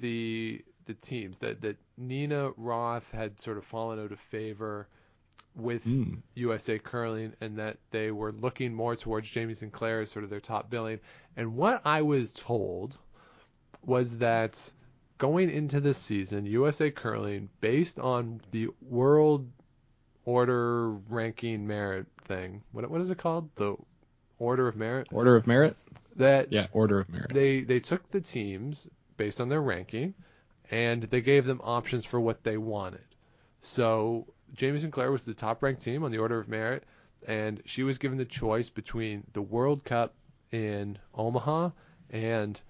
the the teams that that Nina Roth had sort of fallen out of favor with Hmm. USA Curling and that they were looking more towards Jamie Sinclair as sort of their top billing. And what I was told was that going into this season, USA Curling, based on the world order ranking merit thing, what what is it called? The order of merit. Order of merit? That Yeah, order of merit. they they took the teams based on their ranking and they gave them options for what they wanted. So Jamie Sinclair was the top ranked team on the order of merit and she was given the choice between the World Cup in Omaha and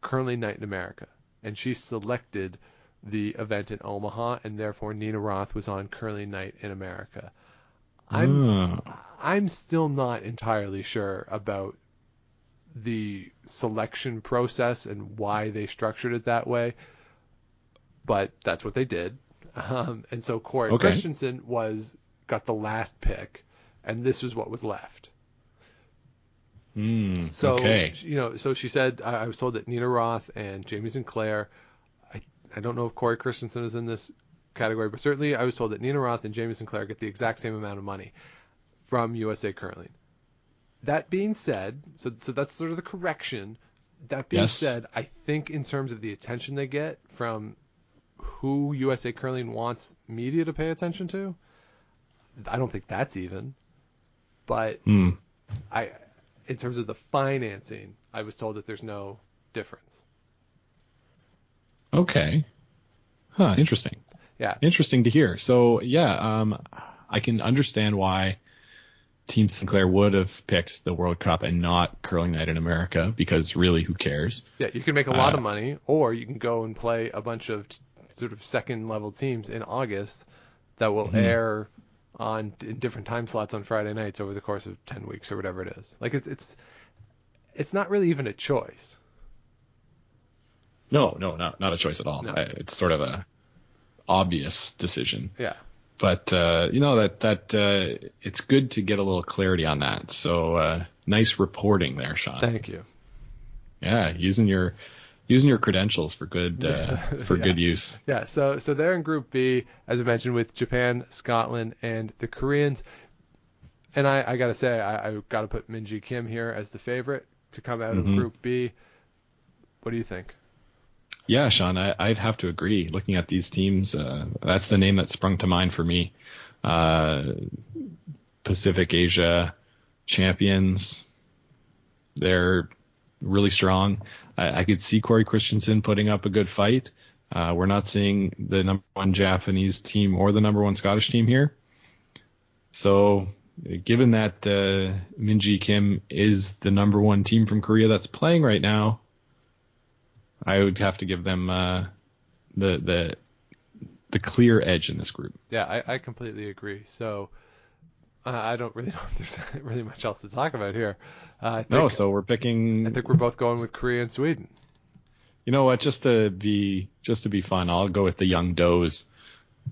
Curling Night in America. And she selected the event in Omaha and therefore Nina Roth was on Curling Night in America. I'm Ah, I'm still not entirely sure about the selection process and why they structured it that way, but that's what they did. Um, and so Cory Okay. Christensen was got the last pick, and this was what was left. hmm, So okay. you know, so she said I, I was told that Nina Roth and Jamie Sinclair. I I don't know if Cory Christensen is in this category, but certainly I was told that Nina Roth and Jamie Sinclair get the exact same amount of money from USA Curling. That being said, so so that's sort of the correction. That being Yes. said, I think in terms of the attention they get from who USA Curling wants media to pay attention to, I don't think that's even. But Hmm. I, in terms of the financing, I was told that there's no difference. Okay. Huh, interesting. Yeah, Interesting to hear. So yeah, um, I can understand why Team Sinclair would have picked the World Cup and not Curling Night in America because really, who cares? yeah, you can make a lot Uh, of money, or you can go and play a bunch of t- sort of second level teams in August that will Mm-hmm. air on in different time slots on Friday nights over the course of ten weeks or whatever it is. Like it's it's it's not really even a choice. No, no, not not a choice at all. No. I- It's sort of a obvious decision. Yeah, But uh, you know that that uh, it's good to get a little clarity on that. So uh, nice reporting there, Sean. thank you. Yeah, using your using your credentials for good uh, [LAUGHS] for Yeah. good use. Yeah, so so they're in Group B, as I mentioned, with Japan, Scotland, and the Koreans. And I, I gotta say, I, I gotta put Minji Kim here as the favorite to come out Mhm. of Group B. What do you think? Yeah, Sean, I, I'd have to agree. Looking at these teams, uh, that's the name that sprung to mind for me. Uh, Pacific Asia champions, they're really strong. I, I could see Cory Christensen putting up a good fight. Uh, we're not seeing the number one Japanese team or the number one Scottish team here. So, given that uh, Minji Kim is the number one team from Korea that's playing right now, I would have to give them uh, the the the clear edge in this group. Yeah, I, I completely agree. So uh, I don't really [LAUGHS] know if there's [LAUGHS] really much else to talk about here. Uh, I think, No, so we're picking. I think we're both going with Korea and Sweden. You know what? Just to be just to be fun, I'll go with the young does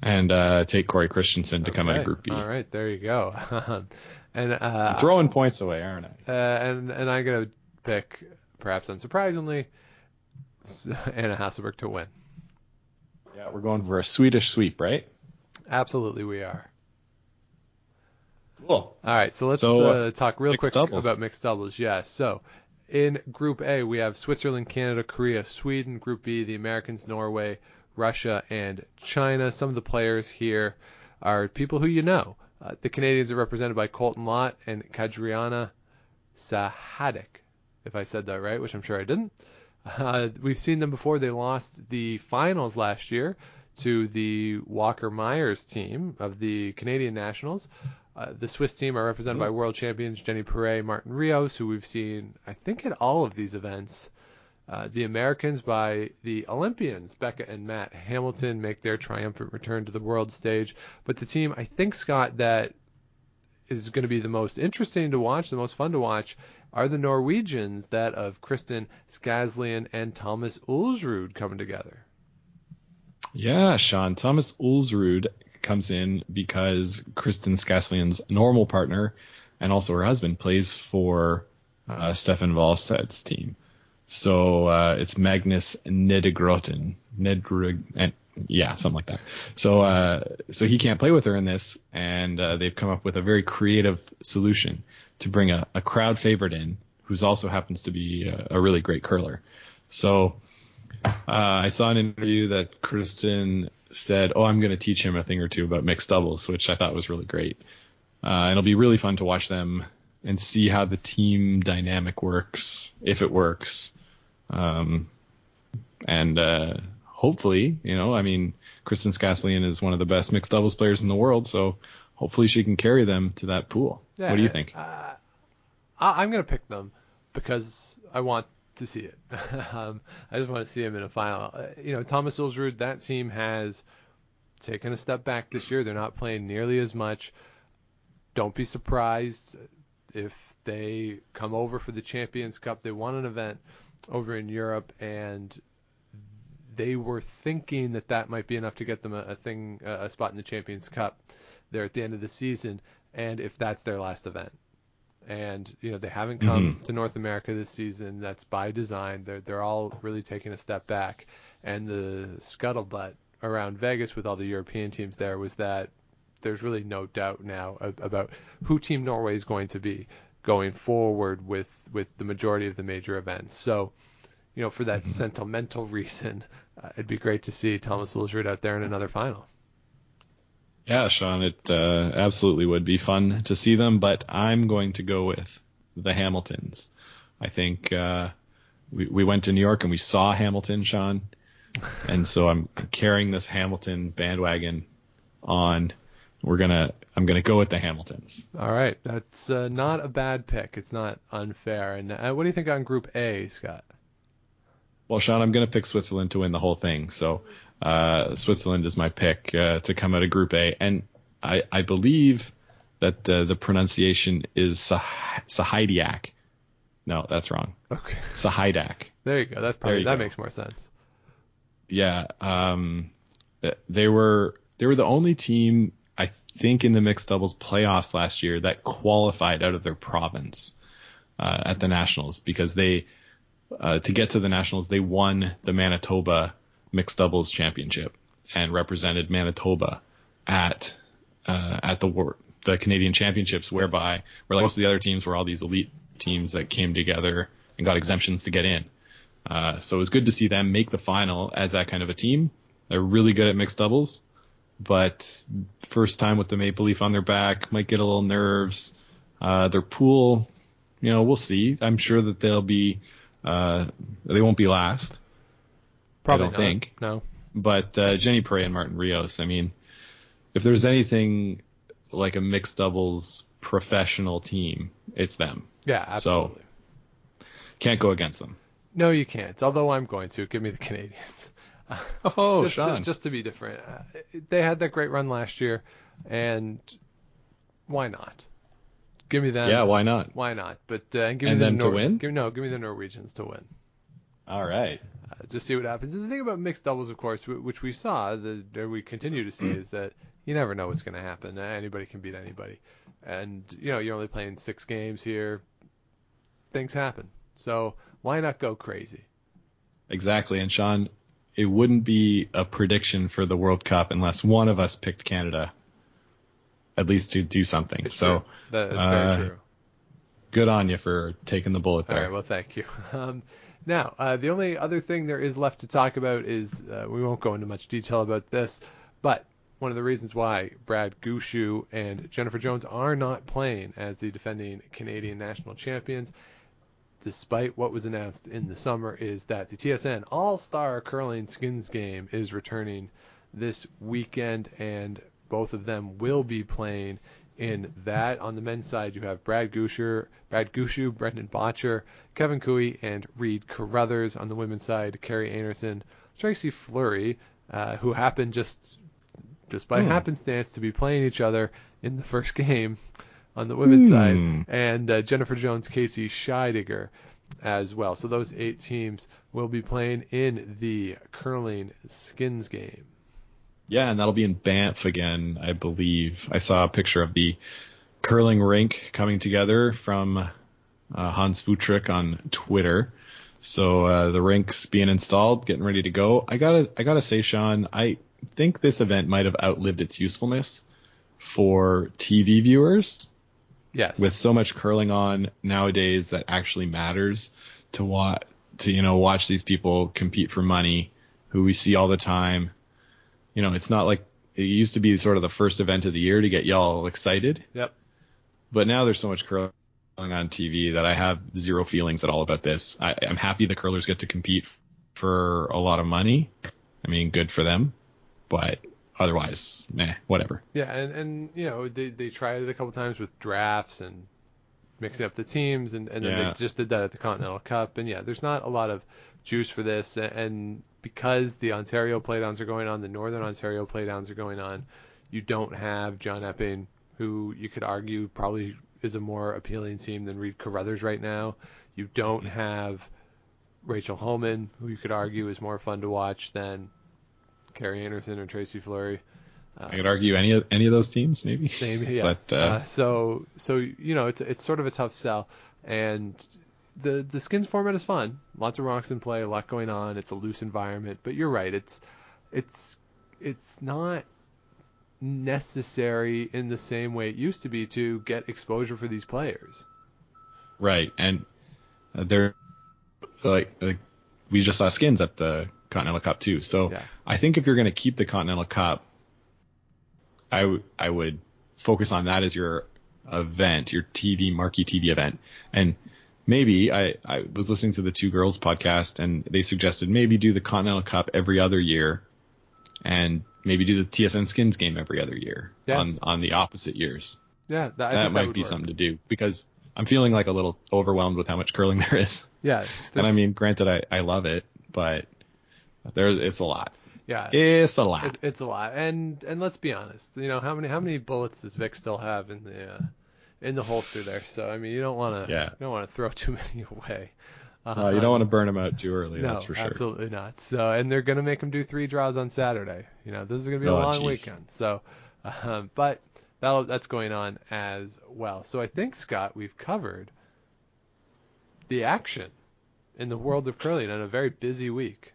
and uh, take Cory Christensen to come out of Group B. All right, there you go. [LAUGHS] and uh, throwing points away, aren't I? Uh, and and I'm gonna pick, perhaps unsurprisingly, Anna Hasselborg to win. Yeah, we're going for a Swedish sweep, right? Absolutely, we are. Cool. All right, so let's So, uh, uh, talk real quick doubles. about mixed doubles. Yeah, so in Group A we have Switzerland, Canada, Korea, Sweden. Group B, the Americans, Norway, Russia, and China. Some of the players here are people who you know. Uh, the Canadians are represented by Colton Lott and Kadriana Sahaidak, if I said that right, which I'm sure I didn't. Uh, we've seen them before. They lost the finals last year to the Walker Muyres team of the Canadian Nationals. Uh, the Swiss team are represented by world champions Jenny Perret, Martin Rios, who we've seen, I think, at all of these events. Uh, the Americans by the Olympians, Becca and Matt Hamilton, make their triumphant return to the world stage. But the team, I think, Scott, that is going to be the most interesting to watch, the most fun to watch, are the Norwegians, that of Kristin Skaslien and Thomas Ulsrud coming together. Yeah, Sean. Thomas Ulsrud comes in because Kristin Skaslien's normal partner and also her husband plays for uh, Steffen Walstad's team. So uh, it's Magnus Nedregotten. Nedre- and yeah, something like that. So uh, so he can't play with her in this, and uh, they've come up with a very creative solution to bring a, a crowd favorite in, who's also happens to be a, a really great curler. So uh, I saw an interview that Kristin said, "Oh, I'm going to teach him a thing or two about mixed doubles," which I thought was really great. Uh, it'll be really fun to watch them and see how the team dynamic works, if it works. Um, and uh, hopefully, you know, I mean, Kristin Skaslien is one of the best mixed doubles players in the world, so hopefully she can carry them to that pool. Yeah, what do you think? Uh, I, I'm going to pick them because I want to see it. [LAUGHS] um, I just want to see them in a final. Uh, you know, Thomas Ulsrud, that team has taken a step back this year. They're not playing nearly as much. Don't be surprised if they come over for the Champions Cup. They won an event over in Europe, and they were thinking that that might be enough to get them a, a thing, a spot in the Champions Cup there at the end of the season. And if that's their last event, and you know they haven't come to North America this season. That's by design. They're they're all really taking a step back, and the scuttlebutt around Vegas with all the European teams there was that there's really no doubt now about who Team Norway is going to be going forward with with the majority of the major events. So, you know, for that sentimental [LAUGHS] reason, uh, it'd be great to see Thomas Ulsrud out there in another final. Yeah, Sean, it uh, absolutely would be fun to see them, but I'm going to go with the Hamiltons. I think uh, we we went to New York and we saw Hamilton, Sean, and so I'm carrying this Hamilton bandwagon on. We're gonna I'm gonna go with the Hamiltons. All right, that's uh, not a bad pick. It's not unfair. And uh, what do you think on Group A, Scott? Well, Sean, I'm gonna pick Switzerland to win the whole thing. So uh, Switzerland is my pick uh, to come out of Group A, and I, I believe that uh, the pronunciation is Sah-. No, that's wrong. Okay, Sahaidak. there you go. That's probably that go. makes more sense. Yeah, um, they were they were the only team I think in the mixed doubles playoffs last year that qualified out of their province uh, at the nationals because they uh, to get to the nationals they won the Manitoba mixed doubles championship and represented Manitoba at uh, at the war, the Canadian championships whereby where like the other teams were all these elite teams that came together and got exemptions to get in. Uh, so it was good to see them make the final as that kind of a team. They're really good at mixed doubles, but first time with the Maple Leaf on their back, might get a little nerves. Uh, their pool, you know, we'll see. I'm sure that they'll be, uh, they won't be last, Probably don't not. think. No. but uh, Jenny Perret and Martin Rios. I mean, if there's anything like a mixed doubles professional team, it's them. Yeah, So- absolutely. Can't go against them. No, you can't. Although I'm going to give me the [LAUGHS] Canadians. [LAUGHS] Oh, just, Sean. just to be different. Uh, they had that great run last year, and why not? Give me them. yeah, why not? Why not? But uh, and give And me the them to win? Give, no, give me the Norwegians to win. All right. Uh, just see what happens. And the thing about mixed doubles, of course, wh- which we saw, the or we continue to see, is that you never know what's going to happen. Uh, Anybody can beat anybody, and you know you're only playing six games here. Things happen, so why not go crazy? Exactly. And Sean, it wouldn't be a prediction for the World Cup unless one of us picked Canada, at least to do something. It's so true. That's uh, very true. good on you for taking the bullet there. right, well, thank you. [LAUGHS] Um, now, uh, the only other thing there is left to talk about is uh, we won't go into much detail about this, but one of the reasons why Brad Gushue and Jennifer Jones are not playing as the defending Canadian national champions, despite what was announced in the summer, is that the TSN All Star Curling Skins game is returning this weekend, and both of them will be playing in that. On the men's side, you have Brad Gusher, Brad Gushue, Brendan Bottcher, Kevin Koe, and Reid Carruthers. On the women's side, Kerri Einarson, Tracy Fleury, uh, who happened just just by Hmm. happenstance to be playing each other in the first [LAUGHS] game on the women's Hmm. side, and uh, Jennifer Jones, Casey Scheidegger as well. So those eight teams will be playing in the curling skins game. Yeah, and that'll be in Banff again, I believe. I saw a picture of the curling rink coming together from uh, Hans Vutrick on Twitter. So uh, the rink's being installed, getting ready to go. I gotta I gotta say, Sean, I think this event might have outlived its usefulness for TV viewers. Yes. With so much curling on nowadays that actually matters to what to you know watch these people compete for money, who we see all the time. You know, it's not like it used to be sort of the first event of the year to get y'all excited. Yep. But now there's so much curling on TV that I have zero feelings at all about this. I, I'm happy the curlers get to compete for a lot of money. I mean, good for them, but otherwise, meh, whatever. Yeah, and, and you know they they tried it a couple times with drafts and mixing up the teams, and, and then Yeah. they just did that at the Continental Cup. And yeah, there's not a lot of juice for this, a- and because the Ontario playdowns are going on, the Northern Ontario playdowns are going on, you don't have John Epping, who you could argue probably is a more appealing team than Reid Carruthers right now. You don't have Rachel Homan, who you could argue is more fun to watch than Kerri Einarson or Tracy Fleury. I could argue any of any of those teams, maybe. Maybe, yeah. [LAUGHS] But, uh, uh, so so you know it's it's sort of a tough sell, and the the skins format is fun. Lots of rocks in play, a lot going on. It's a loose environment, but you're right. It's it's it's not necessary in the same way it used to be to get exposure for these players. Right, and they're like, like we just saw skins at the Continental Cup too. So Yeah. I think if you're going to keep the Continental Cup, I w- I would focus on that as your event, your TV marquee TV event, and maybe I I was listening to the Two Girls podcast and they suggested maybe do the Continental Cup every other year, and maybe do the TSN Skins game every other year Yeah. on on the opposite years Yeah, that, that might would be work. something to do because I'm feeling like a little overwhelmed with how much curling [LAUGHS] there is. Yeah, And I mean, granted, I, I love it, but there's it's a lot. yeah, It's a lot. It, it's a lot, and and let's be honest. You know how many how many bullets does Vic still have in the uh, in the holster there? So I mean, you don't want to Yeah. you don't want to throw [LAUGHS] too many away. Uh, you don't want to burn them out too early. No, that's for sure. absolutely not. So, and they're going to make them do three draws on Saturday. You know, this is going to be a Oh, long jeez. weekend. So, um, but that that's going on as well. So I think Scott, we've covered the action in the world of curling on a very busy week.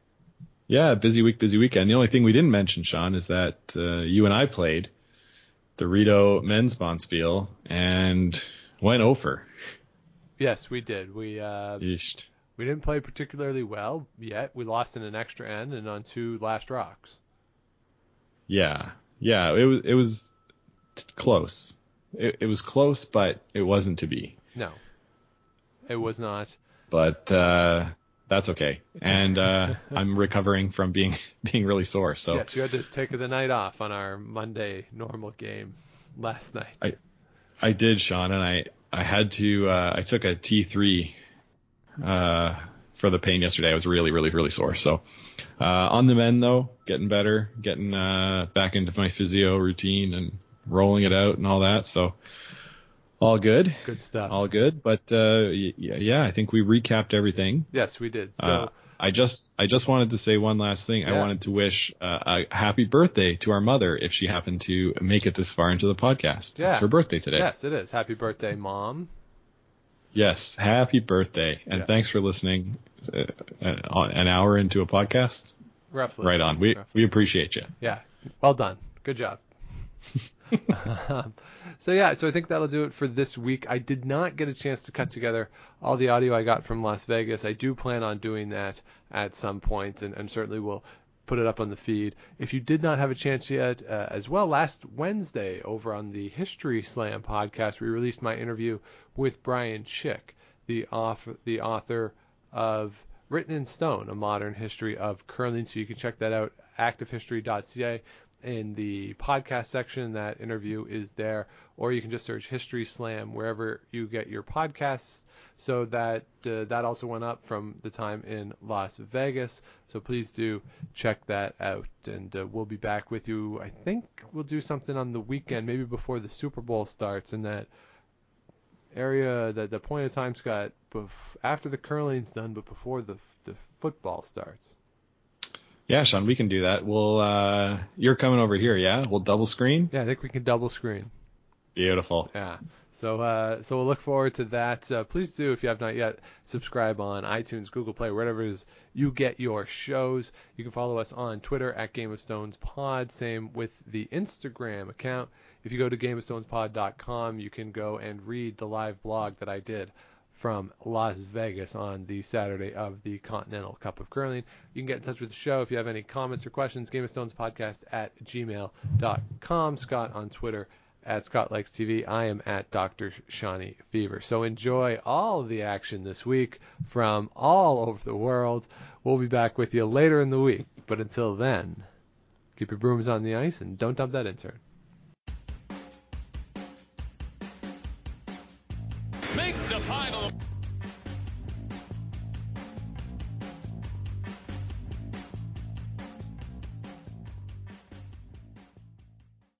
Yeah, busy week, busy weekend. The only thing we didn't mention, Sean, is that uh, you and I played the Rito men's Bonspiel and went over. Yes, we did. We uh, Yeesh. we didn't play particularly well yet. We lost in an extra end and on two last rocks. Yeah, yeah. It was it was t- close. It, it was close, but it wasn't to be. No, it was not. But uh, that's okay. And uh, [LAUGHS] I'm recovering from being [LAUGHS] being really sore. So Yes, you had to take the night off on our Monday normal game last night. I- I did, Sean, and I I had to uh, I took a T3 uh, for the pain yesterday. I was really really really sore. So uh, on the mend though, getting better, getting uh, back into my physio routine and rolling it out and all that. So all good, Good stuff. all good. But uh, yeah, yeah, I think we recapped everything. Yes, we did. So Uh, I just I just wanted to say one last thing. I wanted to wish uh, a happy birthday to our mother if she happened to make it this far into the podcast. Yeah. It's her birthday today. yes, it is. Happy birthday, mom. Yes, happy birthday, and Yeah. thanks for listening. Uh, uh, an hour into a podcast, Roughly. right on. We Roughly. we appreciate you. Yeah. Well done. Good job. [LAUGHS] [LAUGHS] So yeah, so I think that'll do it for this week. I did not get a chance to cut together all the audio I got from Las Vegas. I do plan on doing that at some point, and, and certainly will put it up on the feed. If you did not have a chance yet, uh, as well, last Wednesday over on the History Slam podcast, we released my interview with Brian Chick, the the author of Written in Stone, a modern history of curling. So you can check that out, activehistory.ca. In the podcast section, that interview is there, or you can just search History Slam wherever you get your podcasts. So that uh, that also went up from the time in Las Vegas. So please do check that out, and uh, we'll be back with you. I think we'll do something on the weekend, maybe before the Super Bowl starts, in that area, that the point of time, Scott, bef- after the curling's done, but before the the football starts. Yeah, Sean, we can do that. We'll uh, you're coming over here, yeah? We'll double screen. Yeah, I think we can double screen. Beautiful. Yeah. So, uh, so we'll look forward to that. Uh, please do, if you have not yet, subscribe on iTunes, Google Play, wherever it is you get your shows. You can follow us on Twitter at Game of Stones Pod. Same with the Instagram account. If you go to GameOfStonesPod.com, you can go and read the live blog that I did from Las Vegas on the Saturday of the Continental Cup of Curling. You can get in touch with the show if you have any comments or questions. Game of Stones Podcast at gmail.com. Scott on Twitter at Scott Likes TV. I am at Dr. Shawnee Fever. So enjoy all the action this week from all over the world. We'll be back with you later in the week. But until then, keep your brooms on the ice and don't dump that intern.